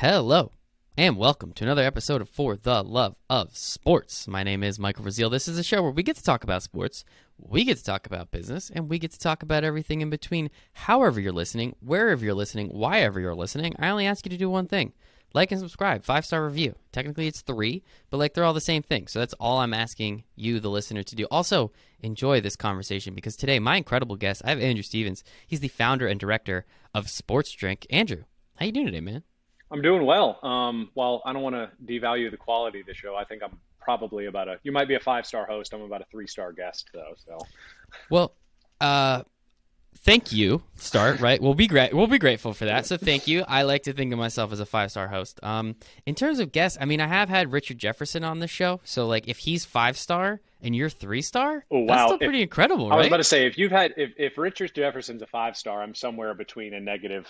Hello, and welcome to another episode of For the Love of Sports. My name is Michael Brazil. This is a show where we get to talk about sports, we get to talk about business, and we get to talk about everything in between. However, you're listening, wherever you're listening, why ever you're listening, I only ask you to do one thing like and subscribe, five star review. Technically, it's three, but like they're all the same thing. So that's all I'm asking you, the listener, to do. Also, enjoy this conversation because today, my incredible guest, I have Andrew Stevens. He's the founder and director of Sports Drink. Andrew, how you doing today, man? I'm doing well. Um, while I don't want to devalue the quality of the show, I think I'm probably about a. You might be a five star host. I'm about a three star guest, though. So, well, uh, thank you. Start right. We'll be great. We'll be grateful for that. So thank you. I like to think of myself as a five star host. Um, in terms of guests, I mean, I have had Richard Jefferson on the show. So like, if he's five star and you're three star, oh, wow. that's still pretty if, incredible. Right? I was about to say if you've had if if Richard Jefferson's a five star, I'm somewhere between a negative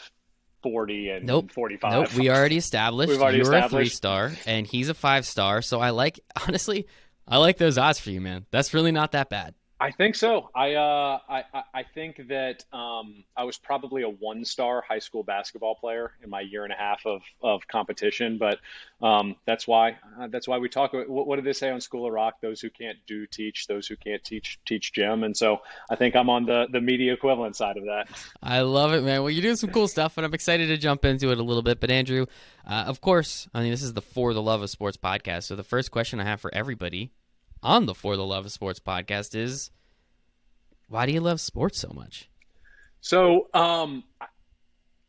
40 and nope. 45. Nope, we already established We've already you're established. a three star and he's a five star. So I like, honestly, I like those odds for you, man. That's really not that bad. I think so. I uh, I I think that um, I was probably a one-star high school basketball player in my year and a half of, of competition, but um, that's why uh, that's why we talk. What, what did they say on School of Rock? Those who can't do teach. Those who can't teach teach gym. And so I think I'm on the the media equivalent side of that. I love it, man. Well, you're doing some cool stuff, and I'm excited to jump into it a little bit. But Andrew, uh, of course, I mean this is the For the Love of Sports podcast. So the first question I have for everybody on the For the Love of Sports podcast is why do you love sports so much? So, um,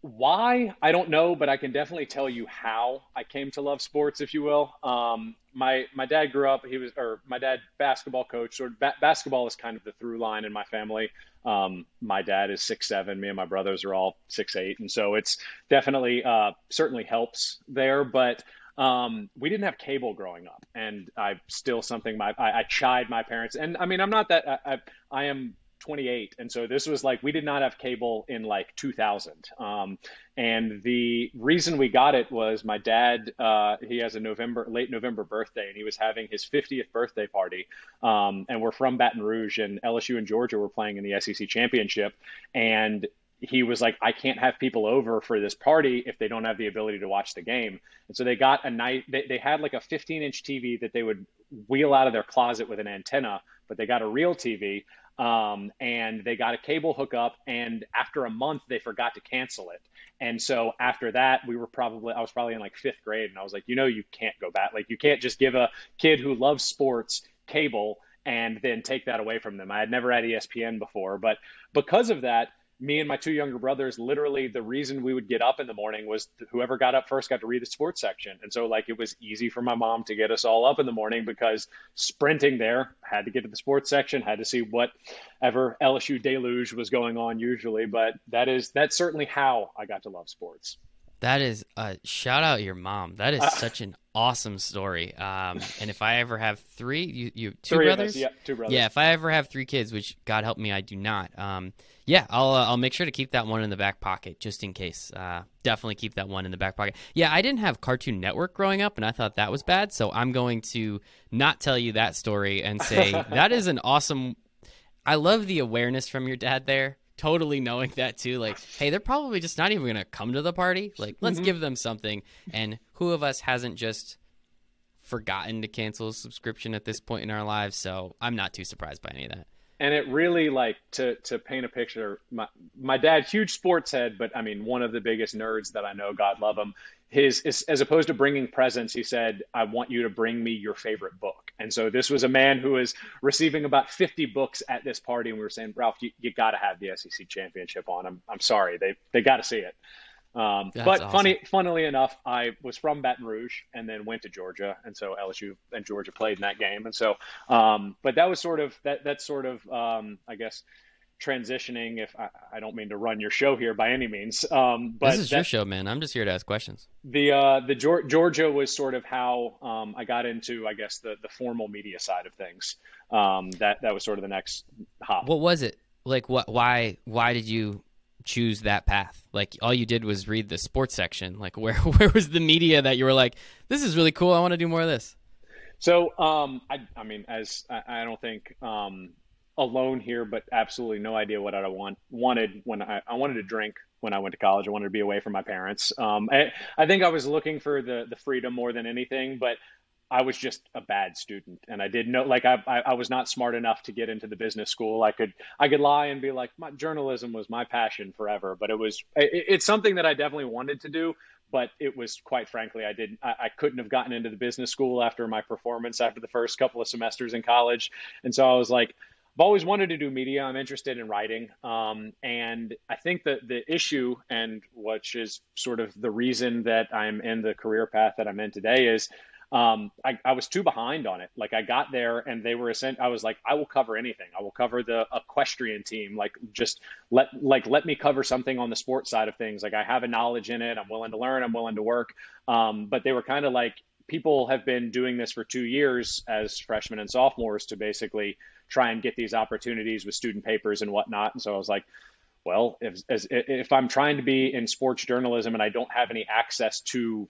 why I don't know, but I can definitely tell you how I came to love sports, if you will. Um, my my dad grew up. He was, or my dad basketball coach. Of ba- basketball is kind of the through line in my family. Um, my dad is six seven. Me and my brothers are all six eight, and so it's definitely uh, certainly helps there. But um, we didn't have cable growing up, and I still something my I, I chide my parents. And I mean, I'm not that I, I, I am 28 and so this was like we did not have cable in like 2000 um, and the reason we got it was my dad uh, he has a november late november birthday and he was having his 50th birthday party. Um, and we're from baton rouge and lsu and georgia were playing in the sec championship. And he was like, I can't have people over for this party if they don't have the ability to watch the game. And so they got a night, they, they had like a 15 inch TV that they would wheel out of their closet with an antenna, but they got a real TV um, and they got a cable hookup and after a month they forgot to cancel it. And so after that we were probably i was probably in like fifth grade and i was like you know you can't go back. Like you can't just give a kid who loves sports cable and then take that away from them. I had never had espn before but because of that me and my two younger brothers literally the reason we would get up in the morning was whoever got up first got to read the sports section. And so like it was easy for my mom to get us all up in the morning because sprinting there had to get to the sports section had to see whatever lsu deluge was going on usually. But that is that's certainly how i got to love sports. That is uh, shout out your mom. That is uh, such an awesome story. Um, and if I ever have three, you, you two three brothers, yeah, two brothers. Yeah, if I ever have three kids, which God help me, I do not. Um, yeah, I'll uh, I'll make sure to keep that one in the back pocket just in case. Uh, definitely keep that one in the back pocket. Yeah, I didn't have Cartoon Network growing up, and I thought that was bad. So I'm going to not tell you that story and say that is an awesome. I love the awareness from your dad there. Totally knowing that too, like, hey, they're probably just not even gonna come to the party. Like, let's mm-hmm. give them something. And who of us hasn't just forgotten to cancel a subscription at this point in our lives? So I'm not too surprised by any of that and it really like to to paint a picture my my dad huge sports head but i mean one of the biggest nerds that i know god love him his is, as opposed to bringing presents he said i want you to bring me your favorite book and so this was a man who was receiving about 50 books at this party and we were saying ralph you, you got to have the sec championship on i'm, I'm sorry they they got to see it um, but awesome. funny, funnily enough, I was from Baton Rouge and then went to Georgia, and so LSU and Georgia played in that game, and so. Um, but that was sort of that. That's sort of, um, I guess, transitioning. If I, I, don't mean to run your show here by any means, um, but this is that, your show, man. I'm just here to ask questions. The uh, the Georgia was sort of how um, I got into, I guess, the the formal media side of things. Um, that that was sort of the next hop. What was it like? What? Why? Why did you choose that path? Like all you did was read the sports section. Like where where was the media that you were like, this is really cool. I want to do more of this. So um, I I mean, as I, I don't think um, alone here, but absolutely no idea what I want wanted when I, I wanted to drink when I went to college. I wanted to be away from my parents. Um, I, I think I was looking for the the freedom more than anything, but I was just a bad student, and I didn't know. Like I, I, I, was not smart enough to get into the business school. I could, I could lie and be like, my journalism was my passion forever. But it was, it, it's something that I definitely wanted to do. But it was quite frankly, I didn't, I, I couldn't have gotten into the business school after my performance after the first couple of semesters in college, and so I was like. I've always wanted to do media. I'm interested in writing. Um, and I think that the issue, and which is sort of the reason that I'm in the career path that I'm in today, is um, I, I, was too behind on it. Like I got there and they were sent. I was like, I will cover anything. I will cover the equestrian team. Like just let like let me cover something on the sports side of things. Like I have a knowledge in it. I'm willing to learn. I'm willing to work. Um, but they were kind of like people have been doing this for two years as freshmen and sophomores to basically try and get these opportunities with student papers and whatnot. And so I was like, well, if, as, if I'm trying to be in sports journalism and I don't have any access to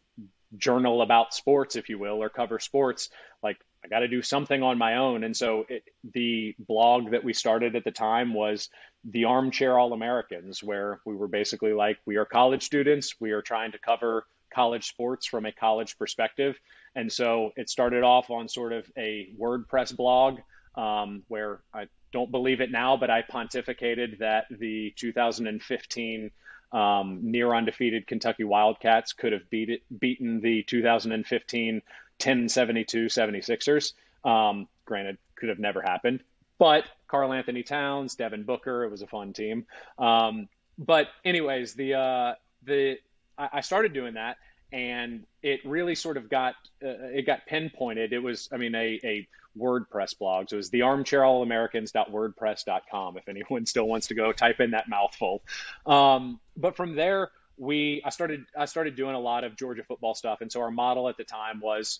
journal about sports, if you will, or cover sports, like I got to do something on my own. And so it, the blog that we started at the time was the Armchair All Americans, where we were basically like, we are college students, we are trying to cover college sports from a college perspective. And so it started off on sort of a WordPress blog um, where I don't believe it now, but I pontificated that the 2015 um, near undefeated Kentucky Wildcats could have beat it, beaten the 2015 1072 76ers. Um, granted, could have never happened. But Karl-Anthony Towns, Devin Booker, it was a fun team. Um, but anyways, the uh, the I, I started doing that, and it really sort of got uh, it got pinpointed. It was, I mean, a, a WordPress blog. So it was the armchairallamericans.wordpress.com if anyone still wants to go type in that mouthful. Um, but from there, we I started I started doing a lot of Georgia football stuff, and so our model at the time was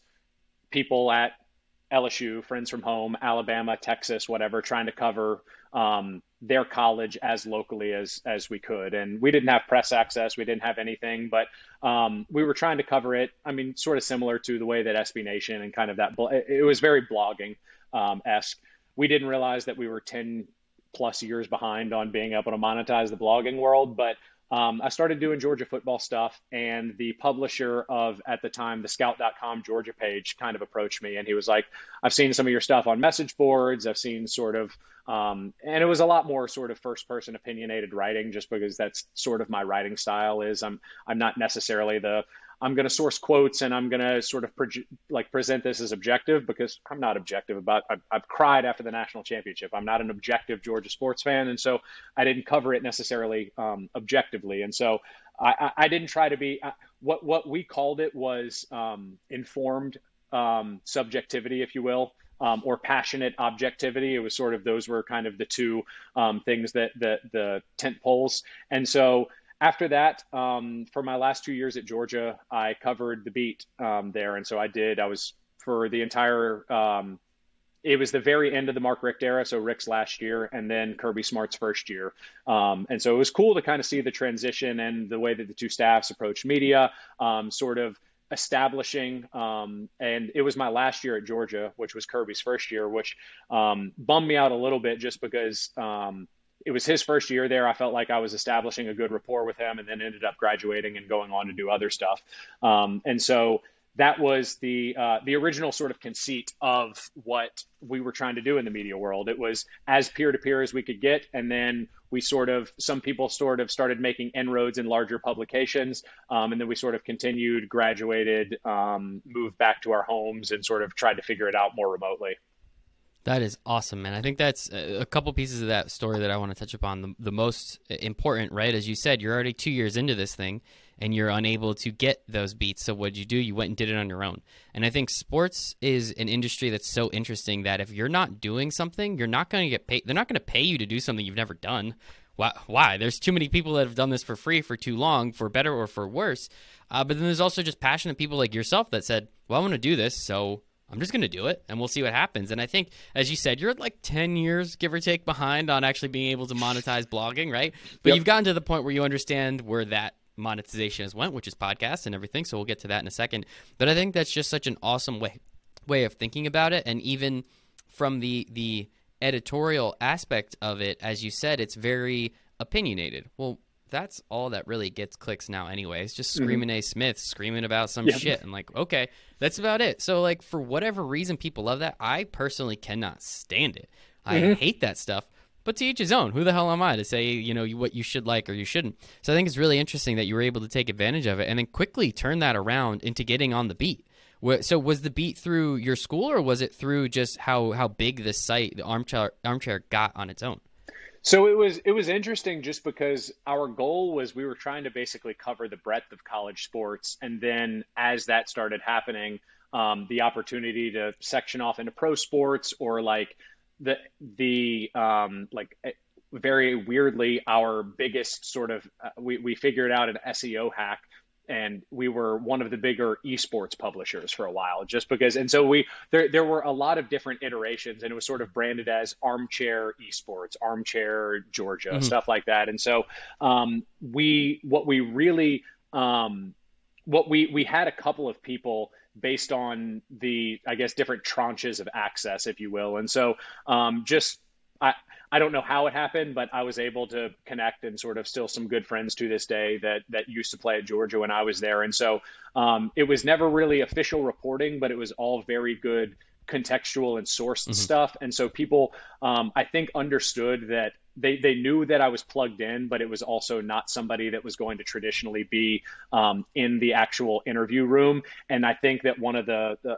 people at LSU, friends from home, Alabama, Texas, whatever, trying to cover um, their college as locally as as we could. And we didn't have press access, we didn't have anything, but um, we were trying to cover it. I mean, sort of similar to the way that SB Nation and kind of that. It was very blogging um, esque. We didn't realize that we were ten plus years behind on being able to monetize the blogging world, but um, I started doing Georgia football stuff, and the publisher of at the time the Scout.com Georgia page kind of approached me, and he was like, "I've seen some of your stuff on message boards. I've seen sort of, um, and it was a lot more sort of first person opinionated writing, just because that's sort of my writing style. Is I'm I'm not necessarily the I'm going to source quotes and I'm going to sort of like present this as objective because I'm not objective about. I've, I've, cried after the national championship. I'm not an objective Georgia sports fan, and so I didn't cover it necessarily um, objectively. And so I, I, didn't try to be. What what we called it was um, informed um, subjectivity, if you will. Um, or passionate objectivity. It was sort of those were kind of the two um, things that the tent poles. And so after that, um, for my last two years at Georgia, I covered the beat um, there, and so I did. I was for the entire. Um, it was the very end of the Mark Richt era, so Richt's last year, and then Kirby Smart's first year, um, and so it was cool to kind of see the transition and the way that the two staffs approached media, um, sort of establishing. Um, and it was my last year at Georgia, which was Kirby's first year, which bummed me out a little bit just because it was his first year there. I felt like I was establishing a good rapport with him, and then ended up graduating and going on to do other stuff. Um, and so that was the uh, the original sort of conceit of what we were trying to do in the media world. It was as peer to peer as we could get, and then we sort of some people sort of started making inroads in larger publications, um, and then we sort of continued, graduated, um, moved back to our homes, and sort of tried to figure it out more remotely. That is awesome, man. I think that's a couple pieces of that story that I want to touch upon. The, the, most important, right? As you said, you're already two years into this thing and you're unable to get those beats. So what'd you do? You went and did it on your own. And I think sports is an industry that's so interesting that if you're not doing something, you're not going to get paid. They're not going to pay you to do something you've never done. Why? Why? There's too many people that have done this for free for too long, for better or for worse. Uh, but then there's also just passionate people like yourself that said, "Well, I want to do this, so I'm just going to do it and we'll see what happens. And I think, as you said, you're like 10 years, give or take, behind on actually being able to monetize blogging, right? But yep. you've gotten to the point where you understand where that monetization has went, which is podcasts and everything. So we'll get to that in a second. But I think that's just such an awesome way way of thinking about it. And even from the the editorial aspect of it, as you said, it's very opinionated. Well, that's all that really gets clicks now anyway. It's just screaming Mm-hmm. A Smith, screaming about some Yeah. shit. And like, okay, that's about it. So like for whatever reason people love that, I personally cannot stand it. I Mm-hmm. hate that stuff. But to each his own. Who the hell am I to say, you know, what you should like or you shouldn't? So I think it's really interesting that you were able to take advantage of it and then quickly turn that around into getting on the beat. So was the beat through your school or was it through just how how big the site, the armchair armchair got on its own? So it was it was interesting just because our goal was we were trying to basically cover the breadth of college sports, and then as that started happening, um, the opportunity to section off into pro sports or like the the um, like eh, very weirdly our biggest sort of uh, we we figured out an SEO hack and we were one of the bigger esports publishers for a while just because and so we there there were a lot of different iterations and it was sort of branded as armchair esports armchair georgia Mhm. stuff like that and so um, we what we really um, what we we had a couple of people based on the i guess different tranches of access if you will and so um, just I, I don't know how it happened, but I was able to connect and sort of still some good friends to this day that that used to play at Georgia when I was there. And so um, it was never really official reporting, but it was all very good contextual and sourced Mhm. stuff. And so people, um, I think, understood that they they knew that I was plugged in, but it was also not somebody that was going to traditionally be um, in the actual interview room. And I think that one of the, the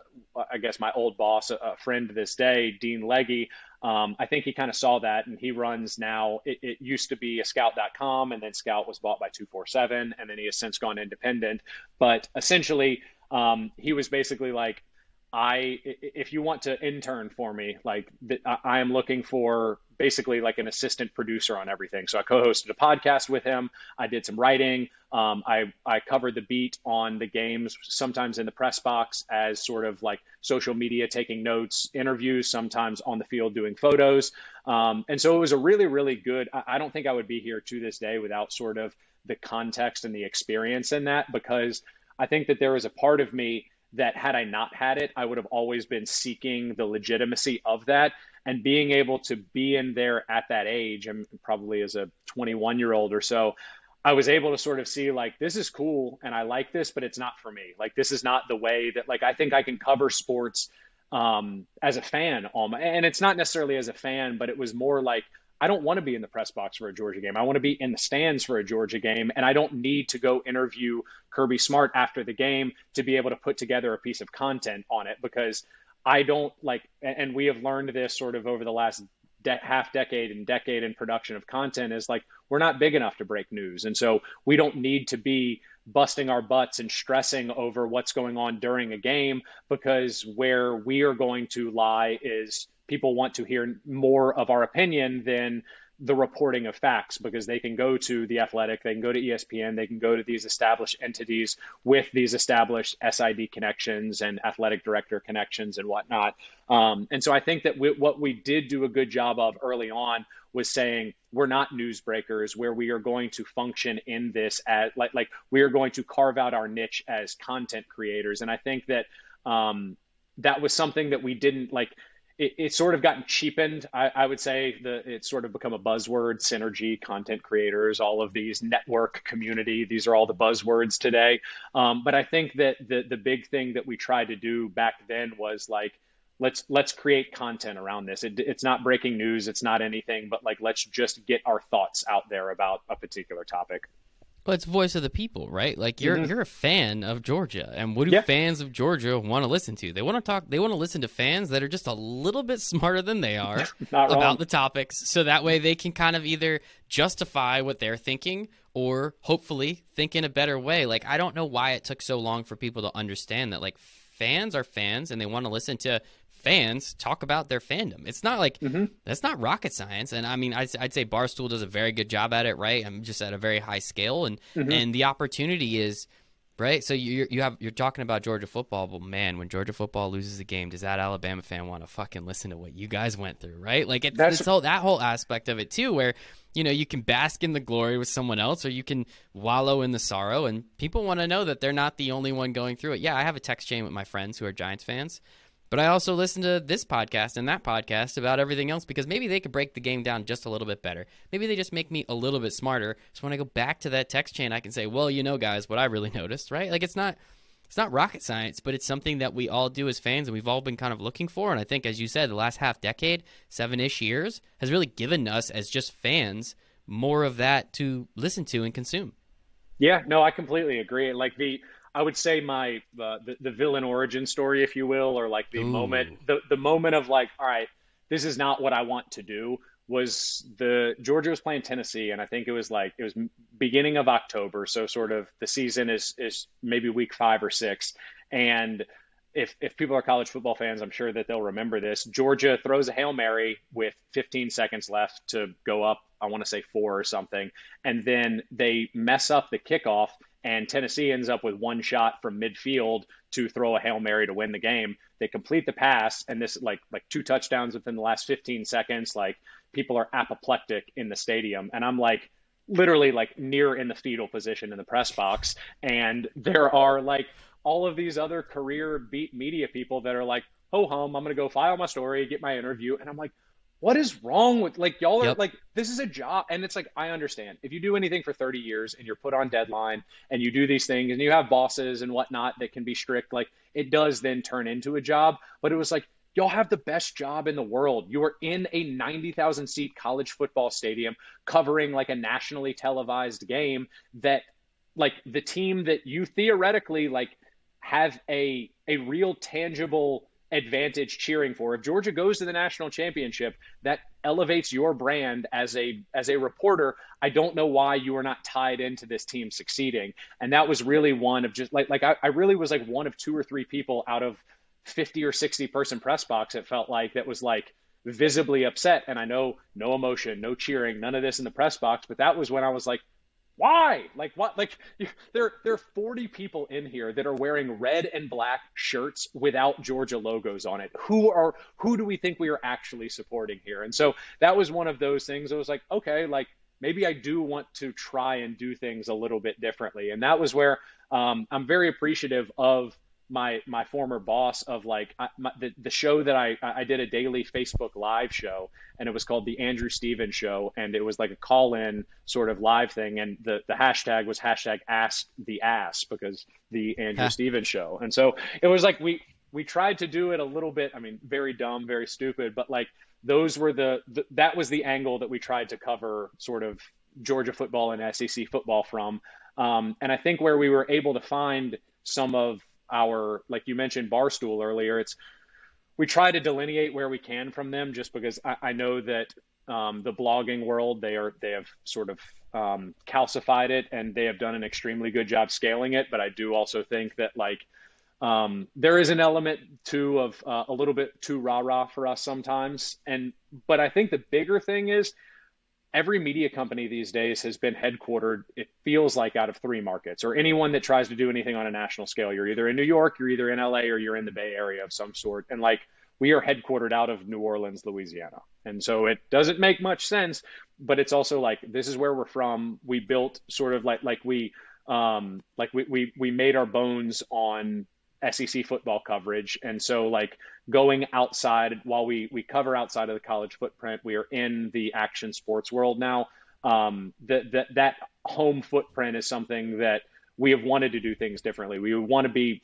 I guess my old boss, a, a friend to this day, Dean Legge, um, I think he kind of saw that and he runs now. It, it used to be a scout.com and then Scout was bought by 247 and then he has since gone independent. But essentially, um, he was basically like, I, if you want to intern for me, like I am looking for basically like an assistant producer on everything. So I co-hosted a podcast with him. I did some writing. Um, I, I covered the beat on the games, sometimes in the press box as sort of like social media, taking notes, interviews, sometimes on the field doing photos. Um, and so it was a really, really good. I, I don't think I would be here to this day without sort of the context and the experience in that because I think that there was a part of me that had I not had it, I would have always been seeking the legitimacy of that. And being able to be in there at that age and probably as a 21 year old or so i was able to sort of see like this is cool and i like this but it's not for me. Like this is not the way that like i think i can cover sports um, as a fan um, and it's not necessarily as a fan but it was more like i don't want to be in the press box for a georgia game. I want to be in the stands for a georgia game and i don't need to go interview kirby smart after the game to be able to put together a piece of content on it because I don't like, and we have learned this sort of over the last de- half decade and decade in production of content is like we're not big enough to break news, and so we don't need to be busting our butts and stressing over what's going on during a game because where we are going to lie is people want to hear more of our opinion than the reporting of facts because they can go to the athletic they can go to espn they can go to these established entities with these established sid connections and athletic director connections and whatnot. Um, and so i think that we, what we did do a good job of early on was saying we're not newsbreakers where we are going to function in this as like like we are going to carve out our niche as content creators. And i think that um, that was something that we didn't like it, it's sort of gotten cheapened. I, I would say the it's sort of become a buzzword, synergy, content creators, all of these network community. These are all the buzzwords today. Um, but I think that the the big thing that we tried to do back then was like let's let's create content around this. It, it's not breaking news. It's not anything, but like let's just get our thoughts out there about a particular topic. Well, it's voice of the people, right? Like you're Mhm. you're a fan of Georgia, and what do Yeah. fans of Georgia want to listen to? They want to talk. They want to listen to fans that are just a little bit smarter than they are wrong. about the topics, so that way they can kind of either justify what they're thinking or hopefully think in a better way. Like I don't know why it took so long for people to understand that like fans are fans and they want to listen to fans talk about their fandom. It's not like Mhm. that's not rocket science. And I mean, I'd, I'd say Barstool does a very good job at it, right? I'm just at a very high scale, and Mhm. and the opportunity is right. So you you have you're talking about Georgia football, but man, when Georgia football loses a game, does that Alabama fan want to fucking listen to what you guys went through, right? Like it's, That's- it's all that whole aspect of it too, where you know you can bask in the glory with someone else, or you can wallow in the sorrow, and people want to know that they're not the only one going through it. Yeah, I have a text chain with my friends who are Giants fans. But I also listen to this podcast and that podcast about everything else because maybe they could break the game down just a little bit better. Maybe they just make me a little bit smarter. So when I go back to that text chain, I can say, well, you know, guys, what I really noticed, right? Like it's not it's not rocket science, but it's something that we all do as fans and we've all been kind of looking for. And I think, as you said, the last half decade, seven ish years, has really given us as just fans more of that to listen to and consume. Yeah, no, I completely agree. Like the I would say my uh, the the villain origin story, if you will, or like the Ooh. moment the the moment of like, all right, this is not what I want to do. Was the Georgia was playing Tennessee, and I think it was like it was beginning of October, so sort of the season is is maybe week five or six, and if if people are college football fans, I'm sure that they'll remember this. Georgia throws a hail mary with 15 seconds left to go up. I want to say four or something, and then they mess up the kickoff and Tennessee ends up with one shot from midfield to throw a hail mary to win the game. They complete the pass, and this like like two touchdowns within the last 15 seconds. Like people are apoplectic in the stadium, and I'm like literally like near in the fetal position in the press box, and there are like all of these other career beat media people that are like, "Ho hum, I'm gonna go file my story, get my interview," and I'm like, what is wrong with like y'all are yep. like this is a job and it's like i understand. If you do anything for 30 years and you're put on deadline and you do these things and you have bosses and whatnot that can be strict like it does then turn into a job. But it was like y'all have the best job in the world. You are in a 90000 seat college football stadium covering like a nationally televised game that like the team that you theoretically like have a a real tangible advantage cheering for. If Georgia goes to the national championship, that elevates your brand as a as a reporter. I don't know why you are not tied into this team succeeding. And that was really one of just like like I, I really was like one of two or three people out of 50 or 60 person press box it felt like that was like visibly upset and i know no emotion no cheering none of this in the press box but that was when i was like why? Like what? Like there, there are 40 people in here that are wearing red and black shirts without Georgia logos on it. Who are? Who do we think we are actually supporting here? And so that was one of those things. I was like, okay, like maybe I do want to try and do things a little bit differently. And that was where um, I'm very appreciative of my my former boss of like I, my, the the show that I I did a daily Facebook live show and it was called the Andrew Stevens Show and it was like a call in sort of live thing and the the hashtag was hashtag Ask the Ass because the Andrew huh. Stevens Show and so it was like we we tried to do it a little bit I mean very dumb very stupid but like those were the, the that was the angle that we tried to cover sort of Georgia football and SEC football from um, and I think where we were able to find some of our like you mentioned barstool earlier it's we try to delineate where we can from them just because i, I know that um, the blogging world they are they have sort of um, calcified it and they have done an extremely good job scaling it. But i do also think that like um, there is an element too of uh, a little bit too rah rah for us sometimes. And but i think the bigger thing is every media company these days has been headquartered, it feels like, out of three markets, or anyone that tries to do anything on a national scale. You're either in New York, you're either in LA, or you're in the Bay Area of some sort. And like, we are headquartered out of New Orleans, Louisiana. And so it doesn't make much sense, but it's also like, this is where we're from. We built sort of like, like we, um, like we, we, we made our bones on SEC football coverage. And so like going outside while we we cover outside of the college footprint, we are in the action sports world now. Um, that that that home footprint is something that we have wanted to do things differently. We want to be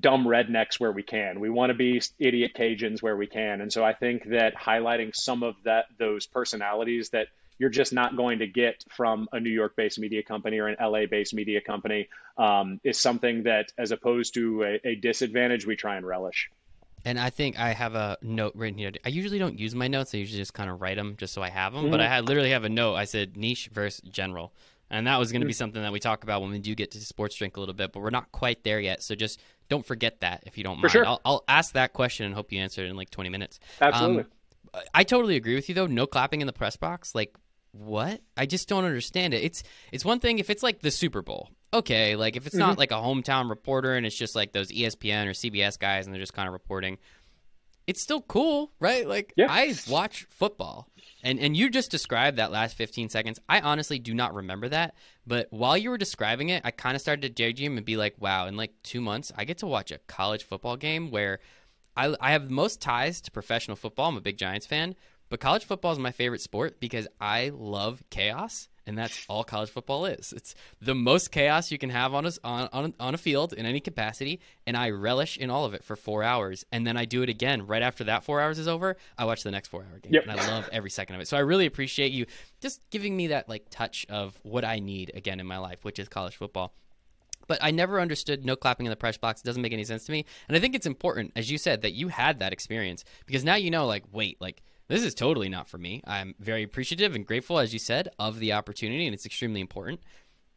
dumb rednecks where we can. We want to be idiot Cajuns where we can. And so I think that highlighting some of that those personalities that you're just not going to get from a New York based media company or an LA based media company um, is something that, as opposed to a, a disadvantage, we try and relish. And I think I have a note written here. I usually don't use my notes. I usually just kind of write them just so I have them. Mm-hmm. But I had, literally have a note. I said niche versus general. And that was going to be mm-hmm. something that we talk about when we do get to sports drink a little bit, but we're not quite there yet. So just don't forget that if you don't For mind. Sure. I'll, I'll, ask that question and hope you answer it in like 20 minutes. Absolutely. Um, I totally agree with you though. No clapping in the press box. Like what? I just don't understand it. It's it's one thing if it's like the Super Bowl. Okay, like if it's mm-hmm. not like a hometown reporter and it's just like those ESPN or CBS guys and they're just kind of reporting. It's still cool, right? Like yeah. I watch football. And and you just described that last 15 seconds. I honestly do not remember that, but while you were describing it, I kind of started to daydream and be like, "Wow, in like 2 months I get to watch a college football game where I, I have the most ties to professional football. I'm a big Giants fan, but college football is my favorite sport because I love chaos, and that's all college football is. It's the most chaos you can have on a, on, on, on a field in any capacity, and I relish in all of it for four hours, and then I do it again right after that four hours is over. I watch the next four hour game, Yep. and I love every second of it. So I really appreciate you just giving me that like touch of what I need again in my life, which is college football. But I never understood no clapping in the press box. It doesn't make any sense to me. And I think it's important, as you said, that you had that experience because now you know, like, wait, like, this is totally not for me. I'm very appreciative and grateful, as you said, of the opportunity, and it's extremely important.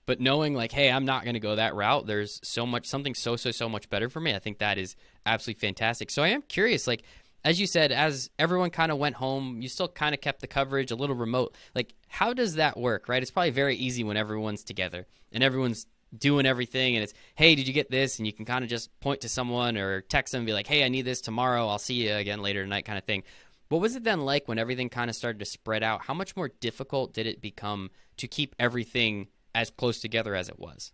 But knowing, like, hey, I'm not going to go that route, there's so much, something so, so, so much better for me. I think that is absolutely fantastic. So I am curious, like, as you said, as everyone kind of went home, you still kind of kept the coverage a little remote. Like, how does that work, right? It's probably very easy when everyone's together and everyone's doing everything and it's hey did you get this? And you can kind of just point to someone or text them and be like hey i need this tomorrow. I'll see you again later tonight kind of thing. What was it then like when everything kind of started to spread out? How much more difficult did it become to keep everything as close together as it was?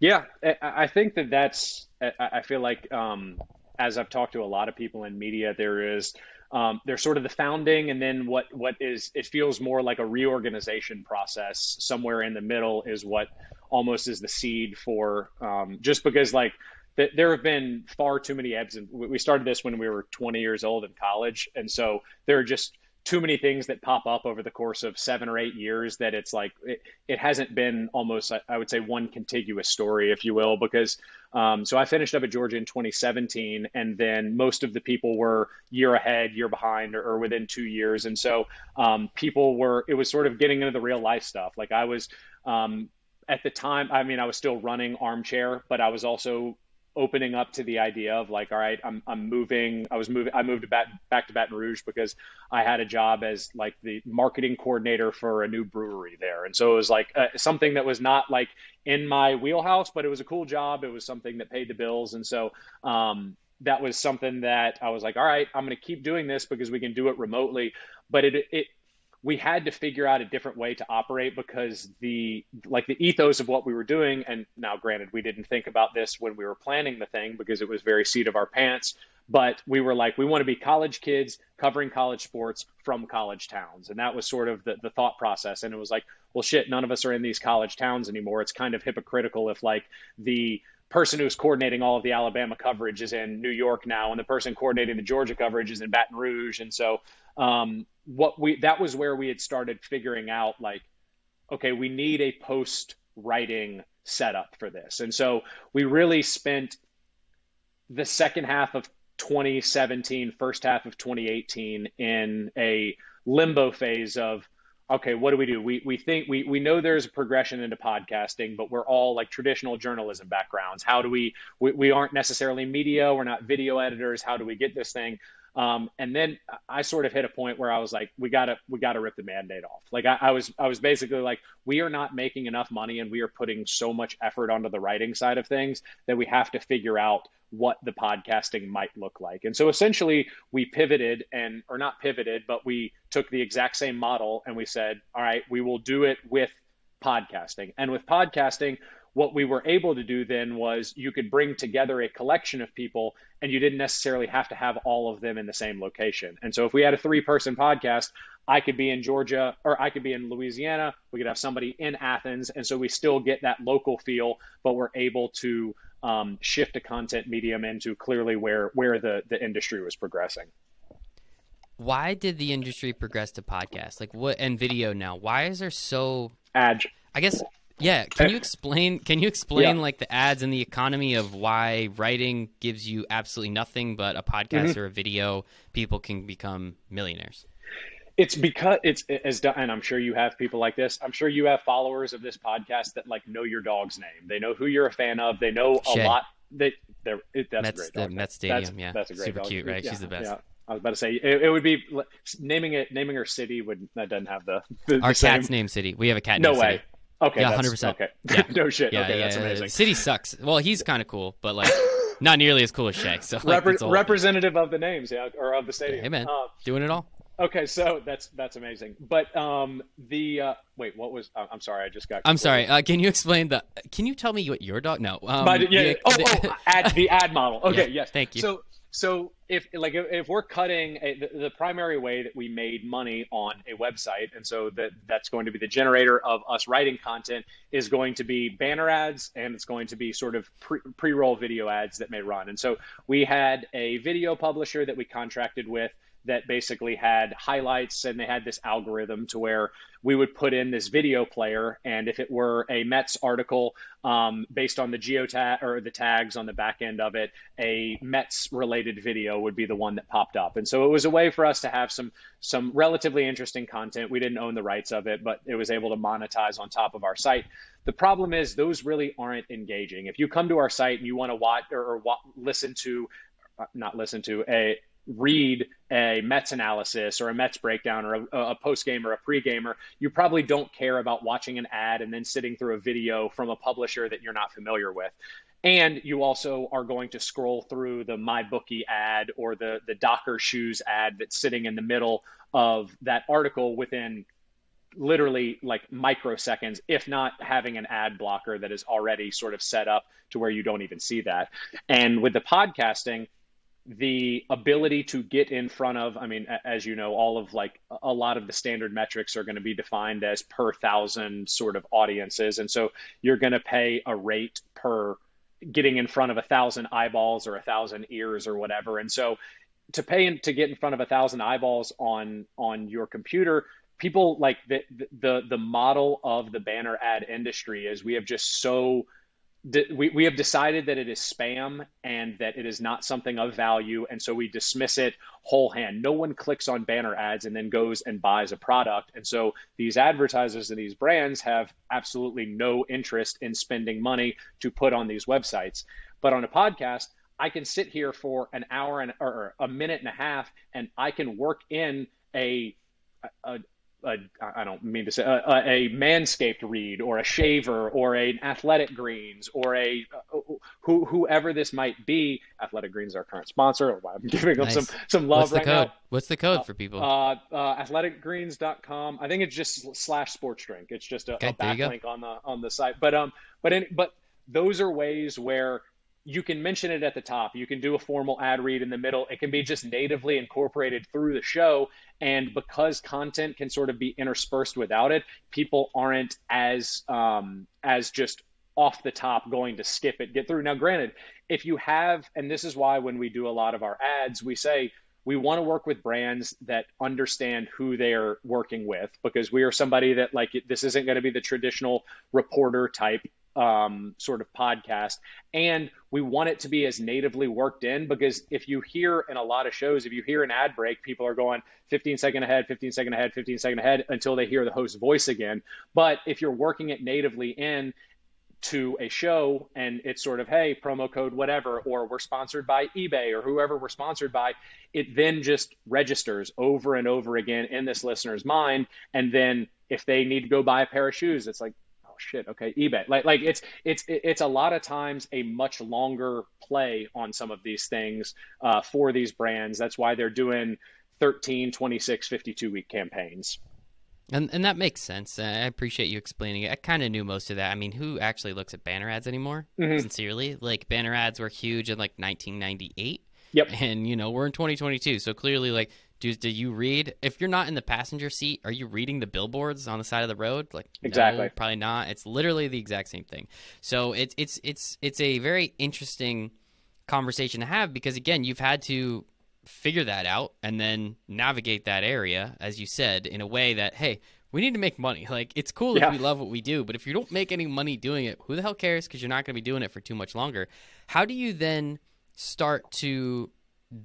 Yeah, I think that that's. I feel like um, as I've talked to a lot of people in media, there is um, there's sort of the founding, and then what what is it feels more like a reorganization process. Somewhere in the middle is what almost is the seed for um, just because like th- there have been far too many ebbs and we started this when we were 20 years old in college, and so there are just too many things that pop up over the course of seven or eight years that it's like it, it hasn't been almost I- would say one contiguous story, if you will, because um, so I finished up at Georgia in 2017, and then most of the people were year ahead, year behind, or, or within two years, and so um, people were it was sort of getting into the real life stuff. Like I was um, at the time, I mean, I was still running armchair, but I was also opening up to the idea of like, all right, I'm, I'm moving. I was moving. I moved back back to Baton Rouge because I had a job as like the marketing coordinator for a new brewery there, and so it was like uh, something that was not like in my wheelhouse, but it was a cool job. It was something that paid the bills, and so um, that was something that I was like, all right, I'm going to keep doing this because we can do it remotely. But it it we had to figure out a different way to operate because the like the ethos of what we were doing and now granted we didn't think about this when we were planning the thing because it was very seat of our pants but we were like we want to be college kids covering college sports from college towns. And that was sort of the, the thought process. And it was like well shit none of us are in these college towns anymore. It's kind of hypocritical if like the person who's coordinating all of the Alabama coverage is in New York now, and the person coordinating the Georgia coverage is in Baton Rouge. And so, um, what we that was where we had started figuring out like, okay, we need a post writing setup for this. And so we really spent the second half of 2017, first half of 2018 in a limbo phase of okay, what do we do? We we think we we know there's a progression into podcasting, but we're all like traditional journalism backgrounds. How do we we, we aren't necessarily media, we're not video editors. How do we get this thing? Um, and then I sort of hit a point where I was like, we gotta we gotta rip the mandate off. Like I, I was I was basically like, we are not making enough money and we are putting so much effort onto the writing side of things that we have to figure out what the podcasting might look like. And so essentially we pivoted and or not pivoted, but we took the exact same model and we said, all right, we will do it with podcasting. And with podcasting, what we were able to do then was you could bring together a collection of people and you didn't necessarily have to have all of them in the same location. And so if we had a three person podcast, I could be in Georgia or I could be in Louisiana, we could have somebody in Athens. And so we still get that local feel, but we're able to um, shift a content medium into clearly where where the the industry was progressing. Why did the industry progress to podcast? Like what and video now? Why is there so Ad. I guess yeah, can you explain can you explain Yeah. like the ads and the economy of why writing gives you absolutely nothing but a podcast Mm-hmm. or a video people can become millionaires? It's because it's as and I'm sure you have people like this. I'm sure you have followers of this podcast that like know your dog's name. They know who you're a fan of. They know a Shea. lot. They they're it, that's Mets- a great dog. Mets That's- Stadium, yeah. that's a great Super dog. cute, right? Yeah, She's the best. Yeah. I was about to say it, it would be naming it naming her city would that doesn't have the, the Our the same- cat's name City. We have a cat No named way. City. Okay, Yeah, 100%. Okay, Yeah. no shit. Yeah, okay, yeah, that's amazing. City sucks. Well, he's kind of cool, but like not nearly as cool as Shea. So like, Repre- representative of the names, yeah, or of the stadium. Hey man, Uh, doing it all. okay, so that's that's amazing. But um, the uh, wait, what was? Uh, I'm sorry, I just got. I'm sorry. Uh, can you explain the? Can you tell me what your dog? No. Um, But, yeah, the- oh, the- oh, ad, the ad model. Okay, Yeah, yes. thank you. So, so if like if we're cutting a, the, the, primary way that we made money on a website and so that that's going to be the generator of us writing content is going to be banner ads and it's going to be sort of pre, pre-roll video ads that may run. And so we had a video publisher that we contracted with that basically had highlights and they had this algorithm to where we would put in this video player and if it were a Mets article um, based on the geotag or the tags on the back end of it, a Mets related video would be the one that popped up. And so it was a way for us to have some some relatively interesting content. We didn't own the rights of it, but it was able to monetize on top of our site. The problem is those really aren't engaging. If you come to our site and you want to watch or, or listen to uh, not listen to a read a Mets analysis or a Mets breakdown or a, a post game or a pre gamer, you probably don't care about watching an ad and then sitting through a video from a publisher that you're not familiar with. And you also are going to scroll through the MyBookie ad or the, the Docker shoes ad that's sitting in the middle of that article within literally like microseconds, if not having an ad blocker that is already sort of set up to where you don't even see that. And with the podcasting, the ability to get in front of i mean as you know all of like a lot of the standard metrics are going to be defined as per thousand sort of audiences. And so you're going to pay a rate per getting in front of a thousand eyeballs or a thousand ears or whatever. And so to pay in, to get in front of a thousand eyeballs on on your computer people like the the the model of the banner ad industry is we have just so we, we have decided that it is spam and that it is not something of value and so we dismiss it whole hand. No one clicks on banner ads and then goes and buys a product and so these advertisers and these brands have absolutely no interest in spending money to put on these websites. But on a podcast i can sit here for an hour and or a minute and a half and i can work in a, a, I don't mean to say a, a, manscaped read or a shaver or an athletic greens or a who, whoever this might be. Athletic greens is our current sponsor. I'm giving nice. them some some love what's right the code? now. what's the code for people? uh, uh, athleticgreens.com i think it's just slash sports drink. It's just a, okay, a backlink on the on the site. But um but in, but those are ways where you can mention it at the top. You can do a formal ad read in the middle. It can be just natively incorporated through the show. And because content can sort of be interspersed without it, people aren't as um, as just off the top going to skip it, get through. Now, granted, if you have, and this is why when we do a lot of our ads, we say we want to work with brands that understand who they're working with because we are somebody that like this isn't going to be the traditional reporter type um, sort of podcast. And we want it to be as natively worked in because if you hear in a lot of shows, if you hear an ad break, people are going 15 second ahead, 15 second ahead, 15 second ahead until they hear the host's voice again. But if you're working it natively in, to a show and it's sort of hey promo code whatever or we're sponsored by ebay or whoever we're sponsored by it then just registers over and over again in this listener's mind and then if they need to go buy a pair of shoes it's like shit, okay, eBay. Like like it's it's it's a lot of times a much longer play on some of these things uh, for these brands. That's why they're doing 13, 26, 52 week campaigns. And and that makes sense. I appreciate you explaining it. I kind of knew most of that. I mean, who actually looks at banner ads anymore? Mm-hmm. Sincerely, like banner ads were huge in like 1998. Yep. And you know we're in 2022, so clearly like do, do you read if you're not in the passenger seat are you reading the billboards on the side of the road? Like exactly. no, probably not. It's literally the exact same thing. So it's it's it's it's a very interesting conversation to have because again you've had to figure that out and then navigate that area as you said in a way that hey we need to make money. Like it's cool yeah. if we love what we do but if you don't make any money doing it who the hell cares? Because you're not going to be doing it for too much longer. How do you then start to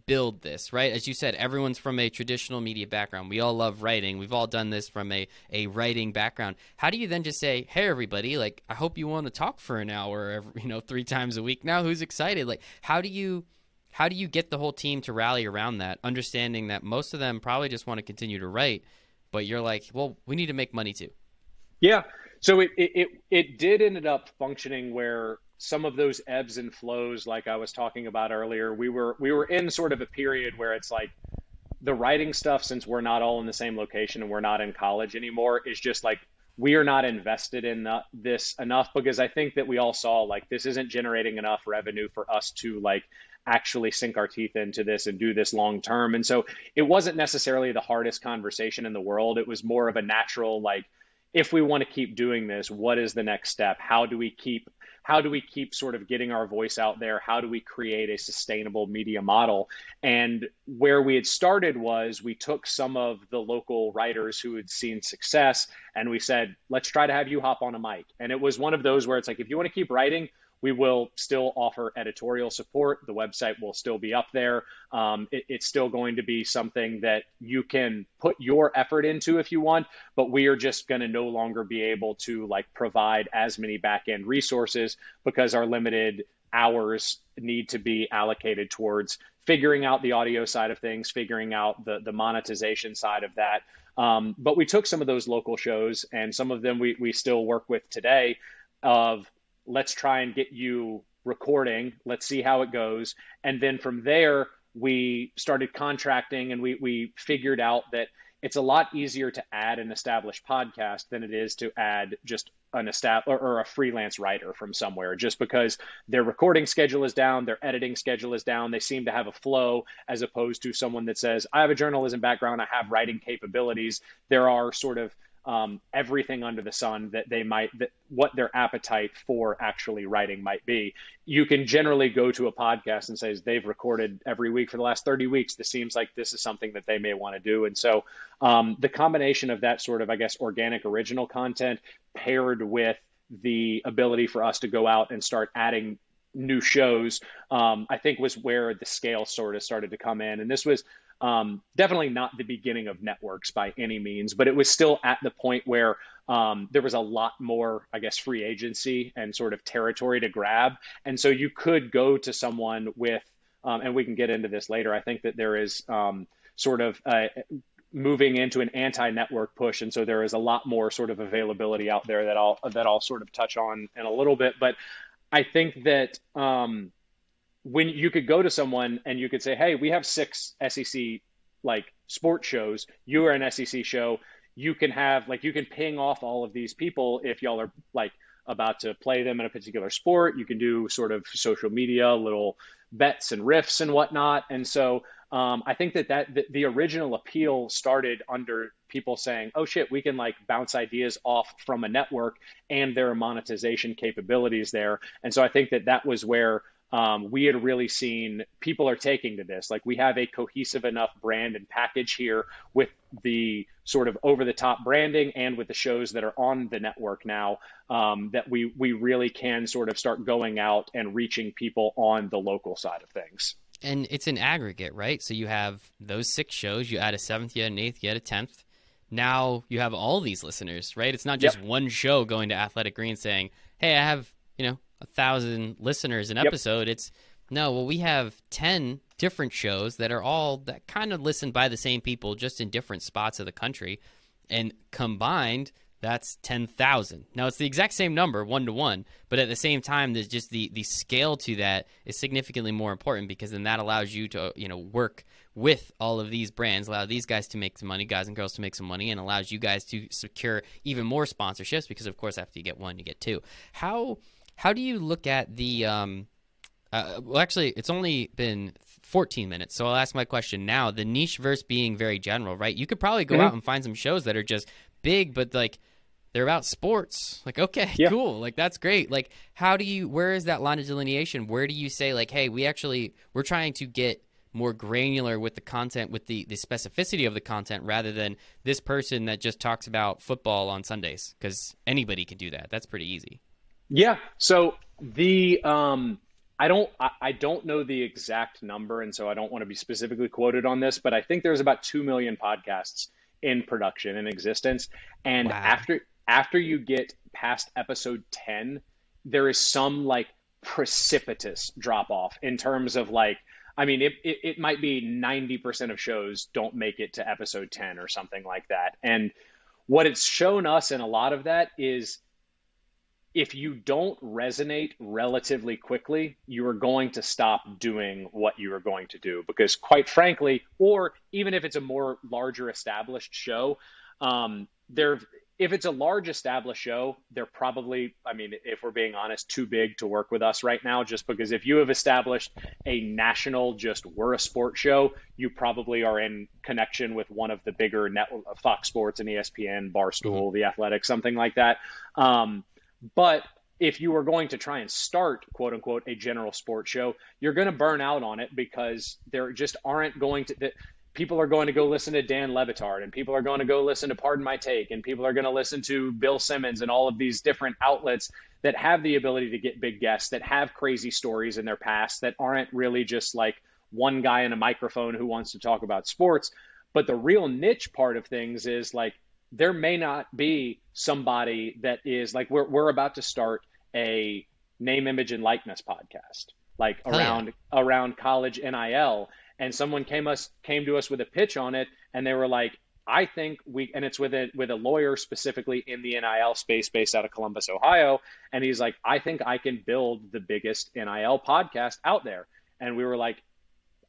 build this, right? As you said, everyone's from a traditional media background. We all love writing. We've all done this from a, a writing background. How do you then just say, hey, everybody, like, I hope you want to talk for an hour, every, you know, three times a week now? Who's excited? Like, how do you. How do you get the whole team to rally around that, understanding that most of them probably just want to continue to write, but you're like, well, we need to make money too. Yeah. So it it it, it did ended up functioning where some of those ebbs and flows like I was talking about earlier. We were we were in sort of a period where it's like the writing stuff since we're not all in the same location and we're not in college anymore is just like we are not invested in the, this enough because I think that we all saw like this isn't generating enough revenue for us to like actually sink our teeth into this and do this long term. And so it wasn't necessarily the hardest conversation in the world. It was more of a natural like if we want to keep doing this, what is the next step? How do we keep how do we keep sort of getting our voice out there? How do we create a sustainable media model? And where we had started was we took some of the local writers who had seen success and we said, let's try to have you hop on a mic. And it was one of those where it's like, if you want to keep writing, we will still offer editorial support. The website will still be up there. Um, it, it's still going to be something that you can put your effort into if you want, but we are just going to no longer be able to like provide as many back end resources because our limited hours need to be allocated towards figuring out the audio side of things, figuring out the the monetization side of that. Um, but we took some of those local shows, and some of them we we still work with today. Of let's try and get you recording. Let's see how it goes. And then from there, we started contracting and we, we figured out that it's a lot easier to add an established podcast than it is to add just an established or, or, a freelance writer from somewhere just because their recording schedule is down their editing schedule is down they seem to have a flow as opposed to someone that says i have a journalism background i have writing capabilities there are sort of um, everything under the sun that they might that what their appetite for actually writing might be. You can generally go to a podcast and say they've recorded every week for the last 30 weeks. This seems like this is something that they may want to do. And so um, the combination of that sort of i guess organic original content paired with the ability for us to go out and start adding new shows um, i think was where the scale sort of started to come in. And this was um, definitely not the beginning of networks by any means, but it was still at the point where um, there was a lot more, I guess, free agency and sort of territory to grab. And so you could go to someone with, um, and we can get into this later. I think that there is um, sort of uh, moving into an anti-network push, and so there is a lot more sort of availability out there that I'll that I'll sort of touch on in a little bit. But I think that um, when you could go to someone and you could say, "Hey, we have six SEC like sports shows. You are an SEC show. You can have like you can ping off all of these people if y'all are like about to play them in a particular sport. You can do sort of social media, little bets and riffs and whatnot. And so um, I think that that the, the original appeal started under people saying, "Oh shit, we can like bounce ideas off from a network, and there are monetization capabilities there." And so I think that that was where um, we had really seen people are taking to this. Like we have a cohesive enough brand and package here with the sort of over the top branding and with the shows that are on the network now um, that we we really can sort of start going out and reaching people on the local side of things. And it's an aggregate, right? So you have those six shows. You add a seventh, you add an eighth, you add a tenth. Now you have all these listeners, right? It's not just yep. one show going to Athletic Green saying, "Hey, I have you know a thousand listeners an episode. Yep. It's no, well, we have ten different shows that are all that kind of listened by the same people, just in different spots of the country, and combined, that's ten thousand. Now it's the exact same number, one to one, but at the same time, there's just the the scale to that is significantly more important because then that allows you to you know work with all of these brands, allow these guys to make some money, guys and girls to make some money, and allows you guys to secure even more sponsorships because of course after you get one, you get two. How how do you look at the? Um, uh, well, actually, it's only been 14 minutes, so I'll ask my question now. The niche verse being very general, right? You could probably go mm-hmm. out and find some shows that are just big, but like they're about sports. Like, okay, yeah. cool. Like that's great. Like, how do you? Where is that line of delineation? Where do you say like, hey, we actually we're trying to get more granular with the content, with the, the specificity of the content, rather than this person that just talks about football on Sundays, because anybody can do that. That's pretty easy. Yeah. So the um, I don't I, I don't know the exact number, and so I don't want to be specifically quoted on this, but I think there's about two million podcasts in production in existence, and wow. after after you get past episode ten, there is some like precipitous drop off in terms of like I mean, it, it, it, might be 90% of shows don't make it to episode 10 or something like that. And what it's shown us in a lot of that is if you don't resonate relatively quickly, you are going to stop doing what you are going to do. Because, quite frankly, or even if it's a more larger established show, um, there if it's a large established show, they're probably, I mean, if we're being honest, too big to work with us right now. Just because if you have established a national, just we're a sports show, you probably are in connection with one of the bigger net, Fox Sports and ESPN, Barstool, mm-hmm. The Athletic, something like that. Um, but if you are going to try and start quote unquote a general sports show, you're going to burn out on it because there just aren't going to people are going to go listen to Dan Le Batard and people are going to go listen to Pardon My Take and people are going to listen to Bill Simmons and all of these different outlets that have the ability to get big guests that have crazy stories in their past that aren't really just like one guy in a microphone who wants to talk about sports. But the real niche part of things is like there may not be somebody that is like we're we're about to start a name image and likeness podcast like around yeah. around college NIL and someone came us came to us with a pitch on it and they were like I think we and it's with a with a lawyer specifically in the NIL space based out of Columbus, Ohio, and he's like, I think I can build the biggest NIL podcast out there. And we were like,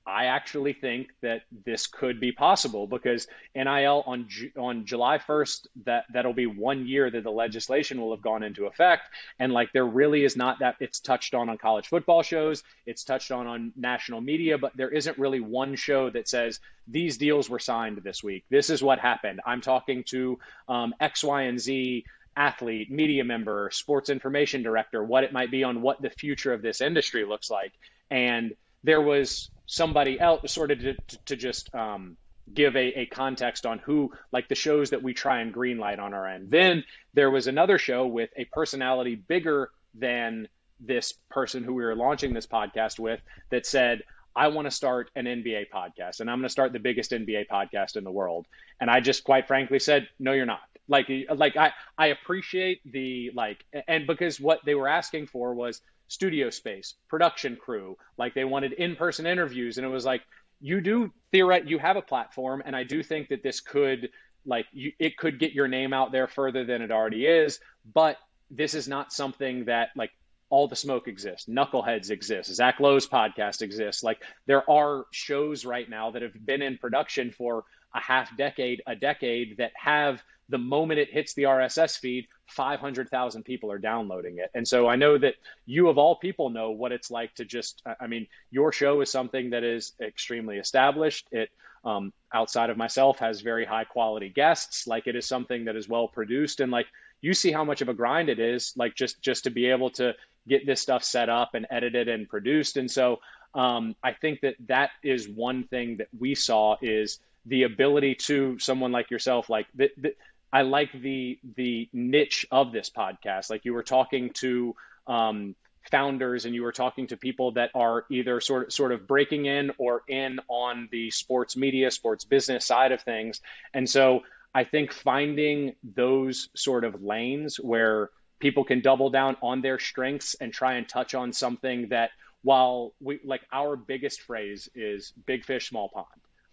I actually think that this could be possible because NIL on on July 1st that that'll be one year that the legislation will have gone into effect. And like there really is not that it's touched on on college football shows it's touched on on national media but there isn't really one show that says these deals were signed this week. This is what happened. I'm talking to um, X Y and Z athlete media member sports information director what it might be on what the future of this industry looks like. And there was somebody else sort of to, to just um, give a, a context on who like the shows that we try and greenlight on our end then there was another show with a personality bigger than this person who we were launching this podcast with that said I want to start an NBA podcast and I'm going to start the biggest NBA podcast in the world. And I just quite frankly said, no, you're not. Like, like I, I appreciate the like, and because what they were asking for was studio space, production crew. Like they wanted in-person interviews, and it was like you do theoret you have a platform, and I do think that this could like you, it could get your name out there further than it already is. But this is not something that like all the smoke exists. Knuckleheads exists. Zach Lowe's podcast exists. Like there are shows right now that have been in production for a half decade, a decade that have the moment it hits the RSS feed, 500,000 people are downloading it. And so I know that you, of all people, know what it's like to just, I mean, your show is something that is extremely established. It, um, outside of myself, has very high quality guests. Like it is something that is well produced. And like you see how much of a grind it is, like just, just to be able to get this stuff set up and edited and produced. And so um, I think that that is one thing that we saw is the ability to someone like yourself, like the, the I like the the niche of this podcast. Like you were talking to um, founders and you were talking to people that are either sort of sort of breaking in or in on the sports media, sports business side of things. And so I think finding those sort of lanes where people can double down on their strengths and try and touch on something that while we like our biggest phrase is big fish small pond.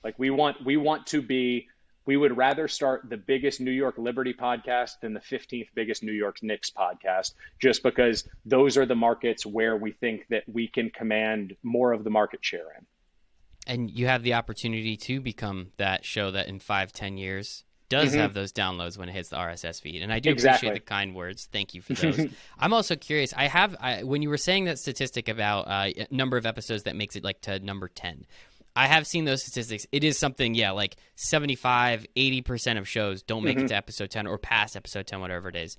Like we want we want to be we would rather start the biggest New York Liberty podcast than the 15th biggest New York Knicks podcast, just because those are the markets where we think that we can command more of the market share in. And you have the opportunity to become that show that in five, ten years does mm-hmm. have those downloads when it hits the RSS feed. And I do exactly. appreciate the kind words. Thank you for those. I'm also curious. I have I, when you were saying that statistic about uh, number of episodes that makes it like to number ten. I have seen those statistics. It is something, yeah, like 75, 80% of shows don't make mm-hmm. it to episode 10 or past episode 10, whatever it is.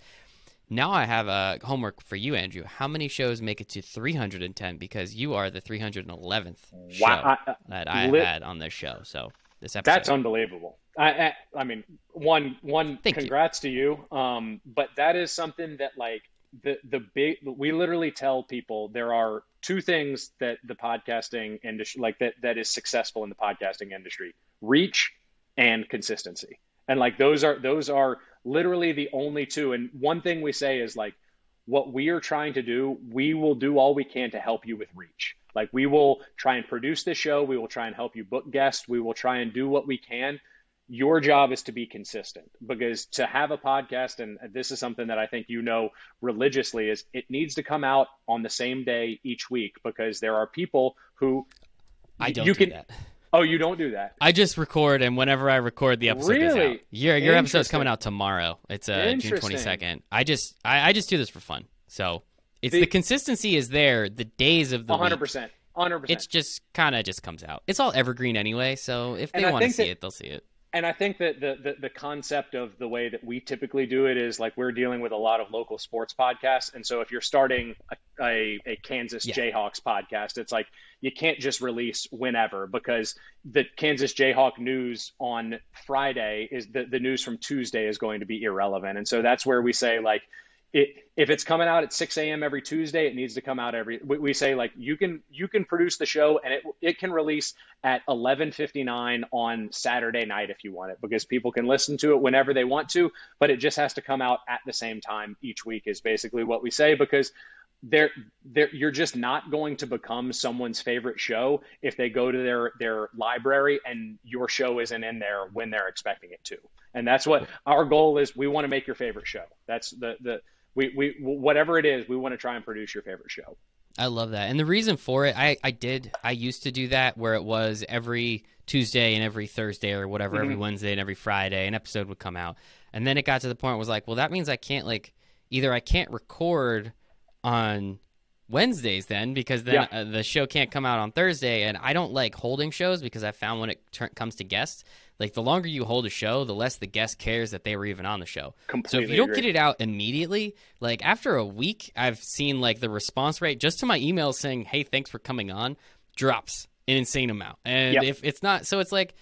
Now I have a homework for you, Andrew. How many shows make it to 310? Because you are the 311th show wow. I, that I had on this show. So this episode. That's unbelievable. I, I, I mean, one, one, Thank congrats you. to you. Um, but that is something that like the, the big, we literally tell people there are two things that the podcasting industry like that that is successful in the podcasting industry reach and consistency. And like those are those are literally the only two. And one thing we say is like what we are trying to do we will do all we can to help you with reach. Like we will try and produce this show. We will try and help you book guests. We will try and do what we can your job is to be consistent because to have a podcast and this is something that i think you know religiously is it needs to come out on the same day each week because there are people who i don't you do can that. Oh, you don't do that. I just record, and whenever I record, the episode Really? out. Your your episode's coming out tomorrow. It's uh, June twenty second. I just I, I just do this for fun. So it's The- the, consistency is there. The days of the A hundred week, percent. A hundred percent. it's just kind of just comes out. It's all evergreen anyway. So if they want to see that- it, they'll see it. And I think that the, the the concept of the way that we typically do it is like we're dealing with a lot of local sports podcasts, and so if you're starting a a, a Kansas Yeah. Jayhawks podcast, it's like you can't just release whenever because the Kansas Jayhawk news on Friday is the the news from Tuesday is going to be irrelevant, and so that's where we say like. It, if it's coming out at 6 a.m. every Tuesday, it needs to come out every. We, we say like you can you can produce the show and it it can release at 11:59 on Saturday night if you want it because people can listen to it whenever they want to, but it just has to come out at the same time each week is basically what we say because they're, they're, you're just not going to become someone's favorite show if they go to their their library and your show isn't in there when they're expecting it to. And that's what our goal is. We want to make your favorite show. That's the the we, we whatever it is, we want to try and produce your favorite show. I love that. And the reason for it, I, I did, I used to do that where it was every Tuesday and every Thursday or whatever, every Mhm. Wednesday and every Friday, an episode would come out. And then it got to the point where it was like, well, that means I can't, like, either I can't record on Wednesdays then because then Yeah. uh, the show can't come out on Thursday. And I don't like holding shows because I found when it tur comes to guests, like, the longer you hold a show, the less the guest cares that they were even on the show. So if you don't agree. get it out immediately, like after a week, I've seen like the response rate just to my emails saying, "Hey, thanks for coming on," drops an insane amount. And Yep. if it's not, so it's like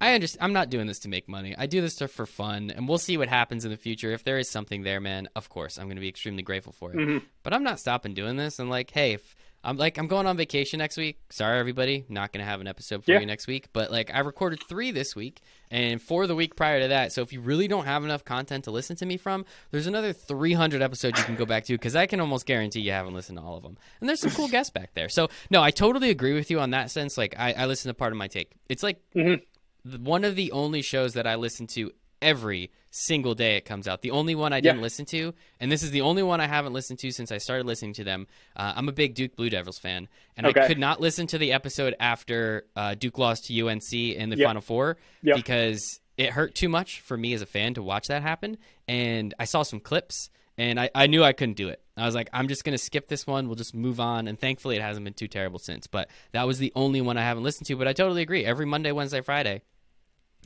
I understand. I'm not doing this to make money. I do this stuff for fun, and we'll see what happens in the future. If there is something there, man, of course, I'm going to be extremely grateful for it. Mhm. But I'm not stopping doing this. And like, hey, if I'm like, I'm going on vacation next week. Sorry, everybody, not going to have an episode for Yeah. you next week. But like, I recorded three this week, and for the week prior to that. So if you really don't have enough content to listen to me from, there's another 300 episodes you can go back to because I can almost guarantee you haven't listened to all of them. And there's some cool guests back there. So no, I totally agree with you on that sense. Like, I, I listen to Pardon My Take. It's like Mhm. One of the only shows that I listen to every single day it comes out. The only one I didn't Yeah. listen to, and this is the only one I haven't listened to since I started listening to them. Uh, I'm a big Duke Blue Devils fan, and I could not listen to the episode after uh, Duke lost to UNC in the Yep. Final Four Yep. because it hurt too much for me as a fan to watch that happen. And I saw some clips. And I, I knew I couldn't do it. I was like, I'm just going to skip this one. We'll just move on. And thankfully, it hasn't been too terrible since. But that was the only one I haven't listened to. But I totally agree. Every Monday, Wednesday, Friday,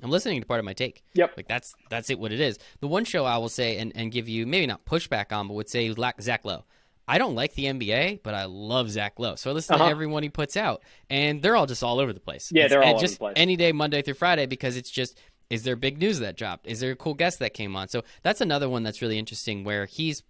I'm listening to Pardon My Take. Yep. Like that's that's it. What it is. The one show I will say and, and give you maybe not pushback on, but would say Zach Lowe. I don't like the NBA, but I love Zach Lowe. So I listen Uh-huh. to everyone he puts out, and they're all just all over the place. Yeah, they're all just the place. Any day, Monday through Friday, because it's just is there big news that dropped? Is there a cool guest that came on? So that's another one that's really interesting where he's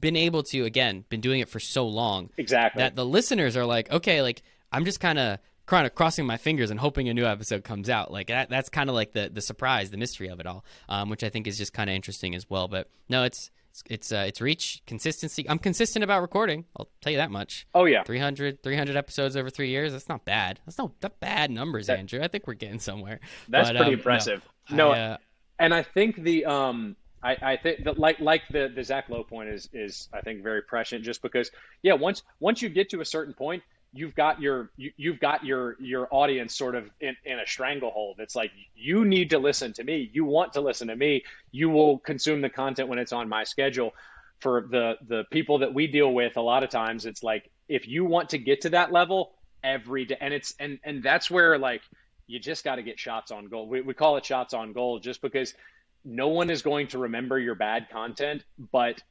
been able to again been doing it for so long Exactly. that the listeners are like, okay, like I'm just kind of kind of crossing my fingers and hoping a new episode comes out. Like that, that's kind of like the the surprise, the mystery of it all, um, which I think is just kind of interesting as well. But no, it's it's it's, uh, it's reach consistency. I'm consistent about recording. I'll tell you that much. oh yeah. 300, 300 episodes over three years. That's not bad. That's not, bad numbers, That- Andrew. I think we're getting somewhere. That's But, pretty um, no, impressive. No, I, uh, and I think the um I, I think that like like the the Zach Lowe point is is I think very prescient just because yeah once once you get to a certain point you've got your you, you've got your your audience sort of in, in a stranglehold. It's like you need to listen to me. You want to listen to me. You will consume the content when it's on my schedule. For the the people that we deal with a lot of times it's like if you want to get to that level every day and it's and and that's where like you just got to get shots on goal. We, we call it shots on goal just because no one is going to remember your bad content but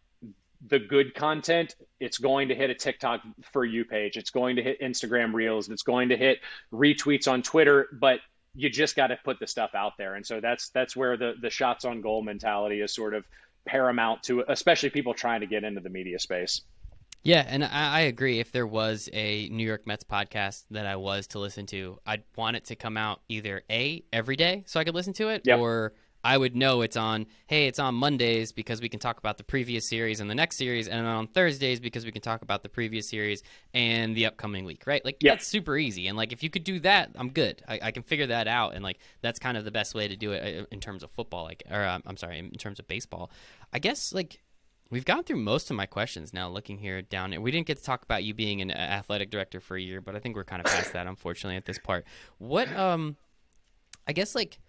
the good content it's going to hit a tiktok for you page it's going to hit instagram reels it's going to hit retweets on twitter but you just got to put the stuff out there and so that's that's where the the shots on goal mentality is sort of paramount to especially people trying to get into the media space Yeah, and I, I agree. If there was a New York Mets podcast that I was to listen to, I'd want it to come out either a every day so I could listen to it, Yep. or I would know it's on. Hey, it's on Mondays because we can talk about the previous series and the next series, and on Thursdays because we can talk about the previous series and the upcoming week. Right? Like Yep. that's super easy. And like if you could do that, I'm good. I, I can figure that out, and like that's kind of the best way to do it uh, in terms of football. Like, or um, I'm sorry, in terms of baseball. I guess like We've gone through most of my questions now. Looking here down, we didn't get to talk about you being an athletic director for a year, but I think we're kind of past that, unfortunately, at this part. What um, I guess like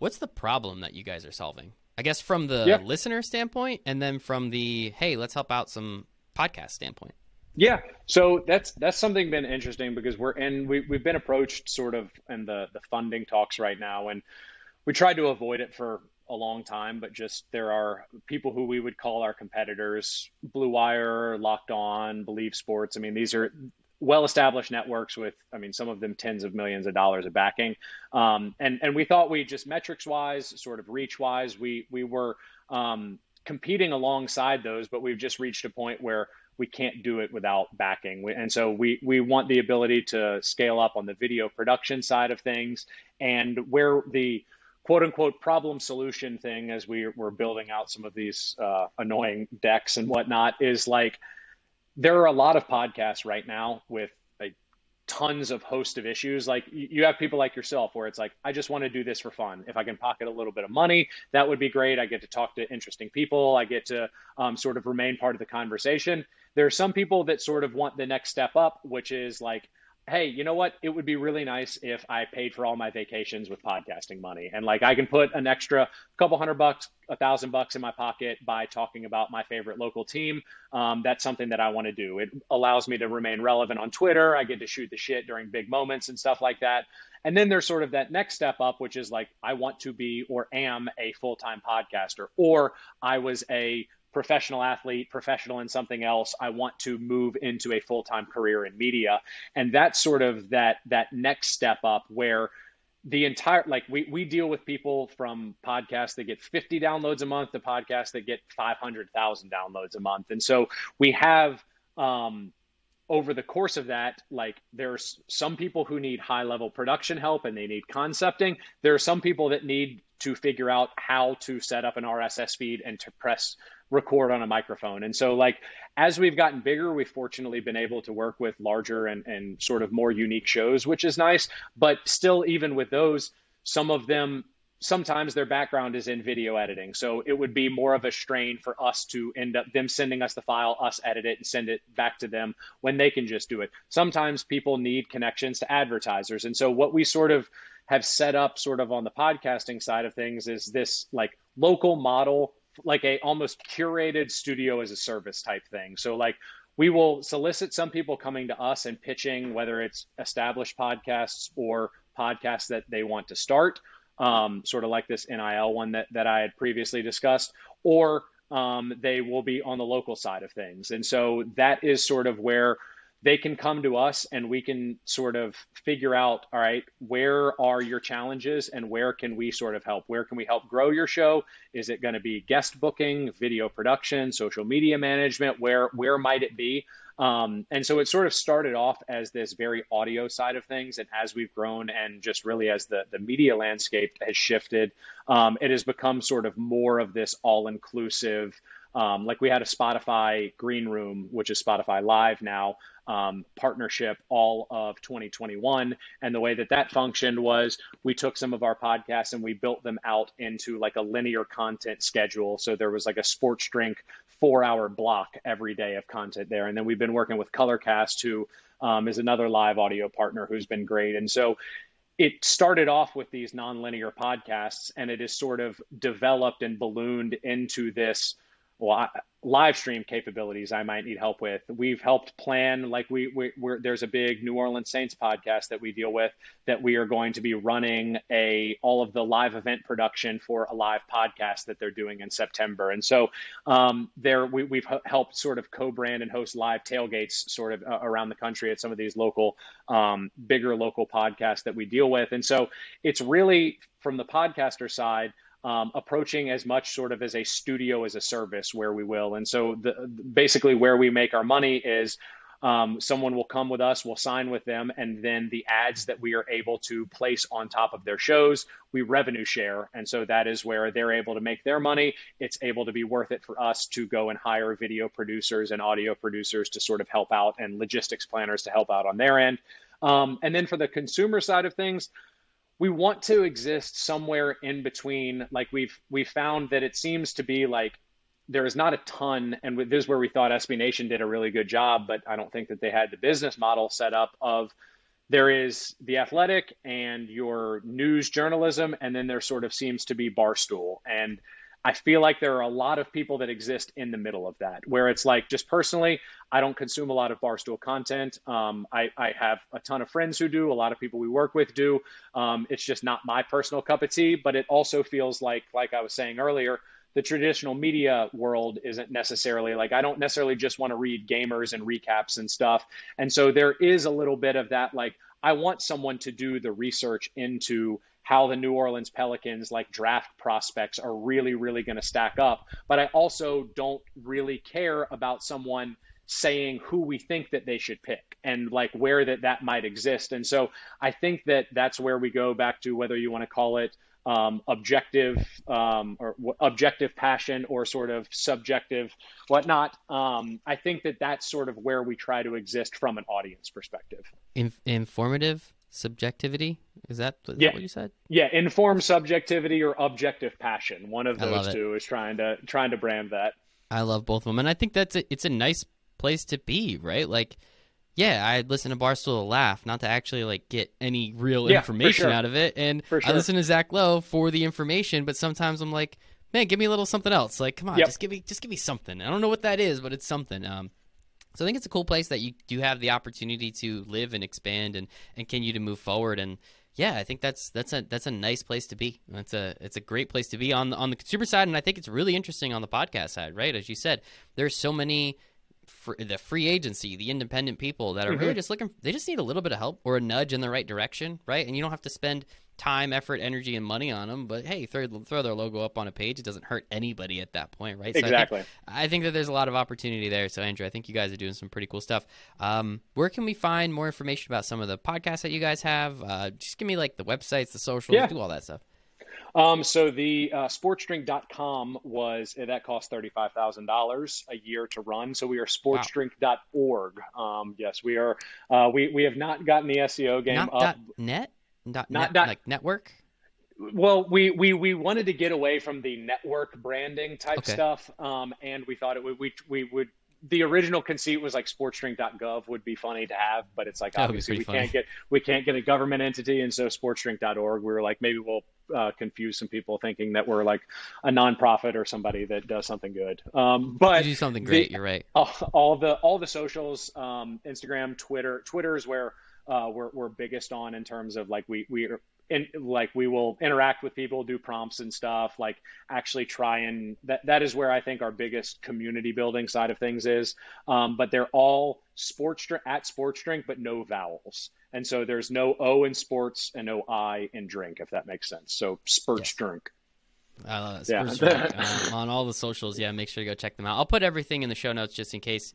what's the problem that you guys are solving? I guess from the Yeah. listener standpoint and then from the hey, let's help out some podcast standpoint. Yeah, so that's that's something been interesting because we're in we we've been approached sort of in the the funding talks right now, and we tried to avoid it for a long time, but just there are people who we would call our competitors, Blue Wire, Locked On, Bleav Sports. I mean, these are well established networks with, I mean, some of them tens of millions of dollars of backing. Um, and and we thought we just metrics wise, sort of reach wise, we we were um, competing alongside those, but we've just reached a point where we can't do it without backing. We- And so we, we want the ability to scale up on the video production side of things and where the quote unquote problem solution thing as we, we're building out some of these uh, annoying decks and whatnot is like there are a lot of podcasts right now with like tons of host of issues. Like you have people like yourself where it's like i just want to do this for fun. If i can pocket a little bit of money that would be great. I get to talk to interesting people. I get to um, sort of remain part of the conversation. There are some people that sort of want the next step up which is like hey, you know what? It would be really nice if I paid for all my vacations with podcasting money. And like I can put an extra couple hundred bucks, a thousand bucks in my pocket by talking about my favorite local team. Um, that's something that I want to do. It allows me to remain relevant on Twitter. I get to shoot the shit during big moments and stuff like that. And then there's sort of that next step up, which is like, I want to be or am a full time podcaster, or I was a professional athlete, professional in something else. I want to move into a full time career in media. And that's sort of that that next step up where the entire like we, we deal with people from podcasts that get 50 downloads a month to podcasts that get 500,000 downloads a month. And so we have um, over the course of that, like there's some people who need high level production help and they need concepting. There are some people that need to figure out how to set up an RSS feed and to press record on a microphone. And so like as we've gotten bigger, we've fortunately been able to work with larger and, and sort of more unique shows, which is nice. But still, even with those, some of them sometimes their background is in video editing. So it would be more of a strain for us to end up them sending us the file, us edit it and send it back to them when they can just do it. Sometimes people need connections to advertisers. And so what we sort of have set up sort of on the podcasting side of things is this like local model like a almost curated studio as a service type thing. So like we will solicit some people coming to us and pitching whether it's established podcasts or podcasts that they want to start um, sort of like this NIL one that, that I had previously discussed, or um, they will be on the local side of things. And so that is sort of where they can come to us and we can sort of figure out all right where are your challenges and where can we sort of help where can we help grow your show is it going to be guest booking video production social media management where where might it be um, and so it sort of started off as this very audio side of things. And as we've grown and just really as the, the media landscape has shifted, um, it has become sort of more of this all inclusive. Um, like we had a Spotify Green Room, which is Spotify Live now, um, partnership all of 2021. And the way that that functioned was we took some of our podcasts and we built them out into like a linear content schedule. So there was like a sports drink four hour block every day of content there. And then we've been working with Colorcast, who um, is another live audio partner who's been great. And so it started off with these nonlinear podcasts and it is sort of developed and ballooned into this well, live stream capabilities I might need help with. We've helped plan like we, we we're, there's a big New Orleans Saints podcast that we deal with that we are going to be running a all of the live event production for a live podcast that they're doing in September. And so um, there we, we've helped sort of co-brand and host live tailgates sort of uh, around the country at some of these local um, bigger local podcasts that we deal with. And so it's really from the podcaster side um, approaching as much sort of as a studio as a service where we will. And so the, basically where we make our money is um, someone will come with us, we'll sign with them, and then the ads that we are able to place on top of their shows, we revenue share. And so that is where they're able to make their money. It's able to be worth it for us to go and hire video producers and audio producers to sort of help out and logistics planners to help out on their end. Um, and then for the consumer side of things, we want to exist somewhere in between. Like we've we found that it seems to be like there is not a ton, and this is where we thought SB Nation did a really good job, but I don't think that they had the business model set up of there is the athletic and your news journalism, and then there sort of seems to be Barstool. And I feel like there are a lot of people that exist in the middle of that, where it's like, just personally, I don't consume a lot of Barstool content. Um, I, I, have a ton of friends who do, a lot of people we work with do. Um, it's just not my personal cup of tea, but it also feels like, like I was saying earlier, the traditional media world isn't necessarily like I don't necessarily just want to read gamers and recaps and stuff. And so there is a little bit of that like I want someone to do the research into how the New Orleans Pelicans like draft prospects are really really going to stack up, but I also don't really care about someone saying who we think that they should pick and like where that that might exist. And so I think that that's where we go back to whether you want to call it um, objective um, or objective passion or sort of subjective whatnot. Um, I think that that's sort of where we try to exist from an audience perspective. In- informative subjectivity is that, is yeah. that what you said? Yeah, informed subjectivity or objective passion. One of those two is trying to trying to brand that. I love both of them, and I think that's a, it's a nice place to be, right? Like yeah, I listen to Barstool to laugh, not to actually like get any real yeah, information sure. out of it. And sure. I listen to Zach Lowe for the information, but sometimes I'm like, man, give me a little something else. Like, come on, yep. just give me just give me something. I don't know what that is, but it's something. Um, so I think it's a cool place that you do have the opportunity to live and expand and and continue to move forward. And yeah, I think that's that's a that's a nice place to be. It's a it's a great place to be on on the consumer side, and I think it's really interesting on the podcast side, right? As you said, there's so many the free agency, the independent people that are mm-hmm. really just looking. They just need a little bit of help or a nudge in the right direction, right? And you don't have to spend time, effort, energy, and money on them. But hey, throw throw their logo up on a page. It doesn't hurt anybody at that point, right? Exactly. So I, think, I think, that there's a lot of opportunity there. So Andrew, I think you guys are doing some pretty cool stuff. Um, where can we find more information about some of the podcasts that you guys have? Uh, just give me like the websites, the socials, yeah. do all that stuff. Um, so the uh, sportsdrink.com was uh, that cost $35,000 a year to run. So we are sportsdrink.org. Um, yes, we are. Uh, we, we have not gotten the SEO game not up. Dot net? Dot not net, dot, like network? Well, we, we, we wanted to get away from the network branding type okay. stuff. Um, and we thought it would, we, we would the original conceit was like sportsdrink.gov would be funny to have, but it's like obviously we funny. can't get we can't get a government entity, and so sportsdrink.org. We were like maybe we'll uh, confuse some people thinking that we're like a nonprofit or somebody that does something good. Um, but you do something great. The, you're right. All, all, the all the socials, um, Instagram, Twitter. Twitter is where uh, we're, we're biggest on in terms of like we we and like we will interact with people, do prompts and stuff, like actually try and that that is where I think our biggest community building side of things is. Um, but they're all sports drink at sports drink, but no vowels, and so there's no O in sports and no I in drink, if that makes sense. So sports yes. drink. I love it. Yeah. um, on all the socials, yeah, make sure to go check them out. I'll put everything in the show notes just in case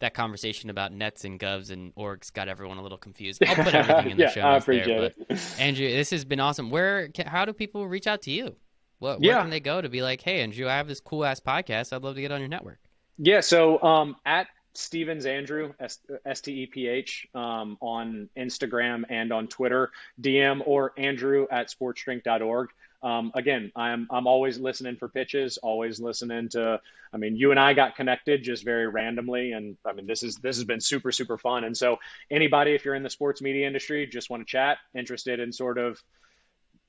that conversation about nets and govs and orgs got everyone a little confused. I'll put everything in the yeah, show I appreciate there. But Andrew, this has been awesome. Where, how do people reach out to you? What, where yeah. can they go to be like, hey, Andrew, I have this cool ass podcast. I'd love to get on your network. Yeah. So um, at Stephens Andrew S T E P H um, on Instagram and on Twitter, DM or Andrew at sportsdrink.org um, again, I'm I'm always listening for pitches, always listening to. I mean, you and I got connected just very randomly, and I mean, this is this has been super super fun. And so, anybody, if you're in the sports media industry, just want to chat, interested in sort of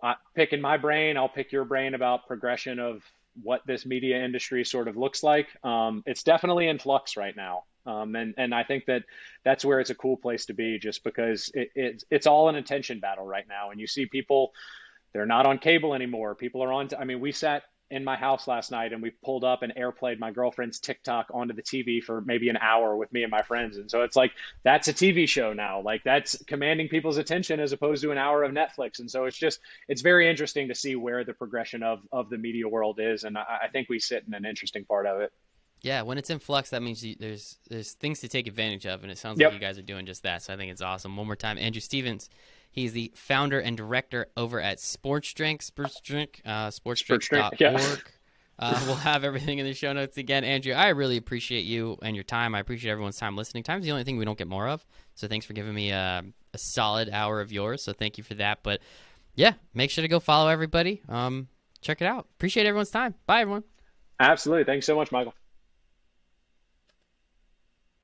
uh, picking my brain, I'll pick your brain about progression of what this media industry sort of looks like. Um, it's definitely in flux right now. Um, and and I think that that's where it's a cool place to be, just because it, it, it's all an attention battle right now, and you see people they're not on cable anymore. People are on. T- I mean, we sat in my house last night and we pulled up and airplayed my girlfriend's TikTok onto the TV for maybe an hour with me and my friends. And so it's like that's a TV show now. Like that's commanding people's attention as opposed to an hour of Netflix. And so it's just it's very interesting to see where the progression of of the media world is. And I, I think we sit in an interesting part of it. Yeah, when it's in flux, that means you, there's there's things to take advantage of, and it sounds yep. like you guys are doing just that. So I think it's awesome. One more time, Andrew Stevens He's the founder and director over at Sports Drink, Sports Drink, uh, sportsdrink.org. Yeah. Uh, we'll have everything in the show notes again. Andrew, I really appreciate you and your time. I appreciate everyone's time listening. Time's the only thing we don't get more of. So thanks for giving me a, a solid hour of yours. So thank you for that. But yeah, make sure to go follow everybody. Um, check it out. Appreciate everyone's time. Bye, everyone. Absolutely. Thanks so much, Michael.